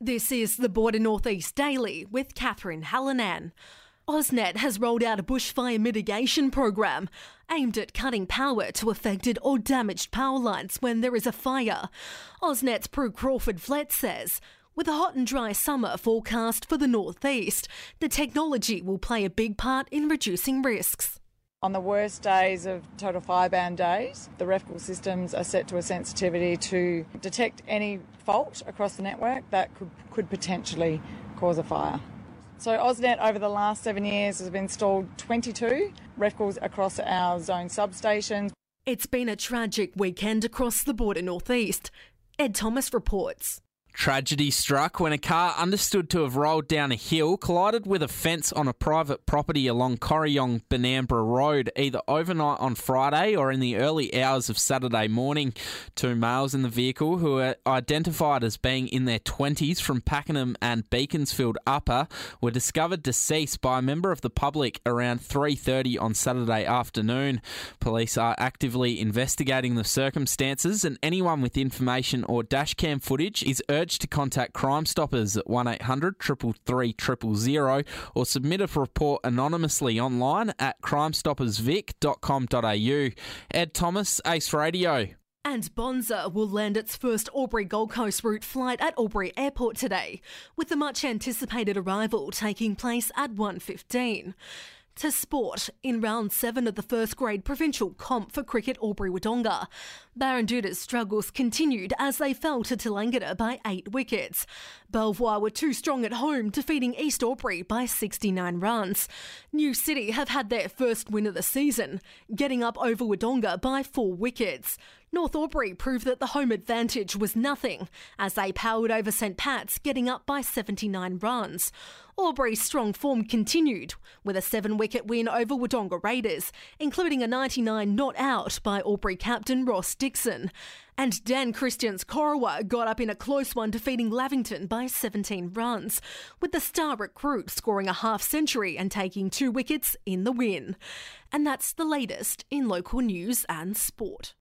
This is the Border Northeast Daily with Catherine Hallinan. AusNet has rolled out a bushfire mitigation program aimed at cutting power to affected or damaged power lines when there is a fire. AusNet's Prue Crawford Flett says, with a hot and dry summer forecast for the northeast, the technology will play a big part in reducing risks. On the worst days of total fireban days, the REFCL systems are set to a sensitivity to detect any fault across the network that could, could potentially cause a fire. So AusNet over the last seven years has installed 22 REFCLs across our zone substations. It's been a tragic weekend across the border northeast. Ed Thomas reports. Tragedy struck when a car understood to have rolled down a hill collided with a fence on a private property along Corryong Benambra Road, either overnight on Friday or in the early hours of Saturday morning. Two males in the vehicle, who were identified as being in their 20s from Pakenham and Beaconsfield Upper, were discovered deceased by a member of the public around 3:30 on Saturday afternoon. Police are actively investigating the circumstances, and anyone with information or dashcam footage is urged to contact Crime Stoppers at 1800 333 000 or submit a report anonymously online at crimestoppersvic.com.au. Ed Thomas, Ace Radio. And Bonza will land its first Albury Gold Coast route flight at Albury Airport today, with the much anticipated arrival taking place at 1.15. To sport, in round seven of the first grade provincial comp for cricket Albury Wodonga, Barranduda's struggles continued as they fell to Tallangatta by eight wickets. Belvoir were too strong at home, defeating East Albury by 69 runs. New City have had their first win of the season, getting up over Wodonga by four wickets. North Albury proved that the home advantage was nothing as they powered over St Pat's, getting up by 79 runs. Albury's strong form continued with a seven wicket win over Wodonga Raiders, including a 99 not out by Albury captain Ross Dixon. And Dan Christian's Corowa got up in a close one, defeating Lavington by 17 runs, with the star recruit scoring a half century and taking two wickets in the win. And that's the latest in local news and sport.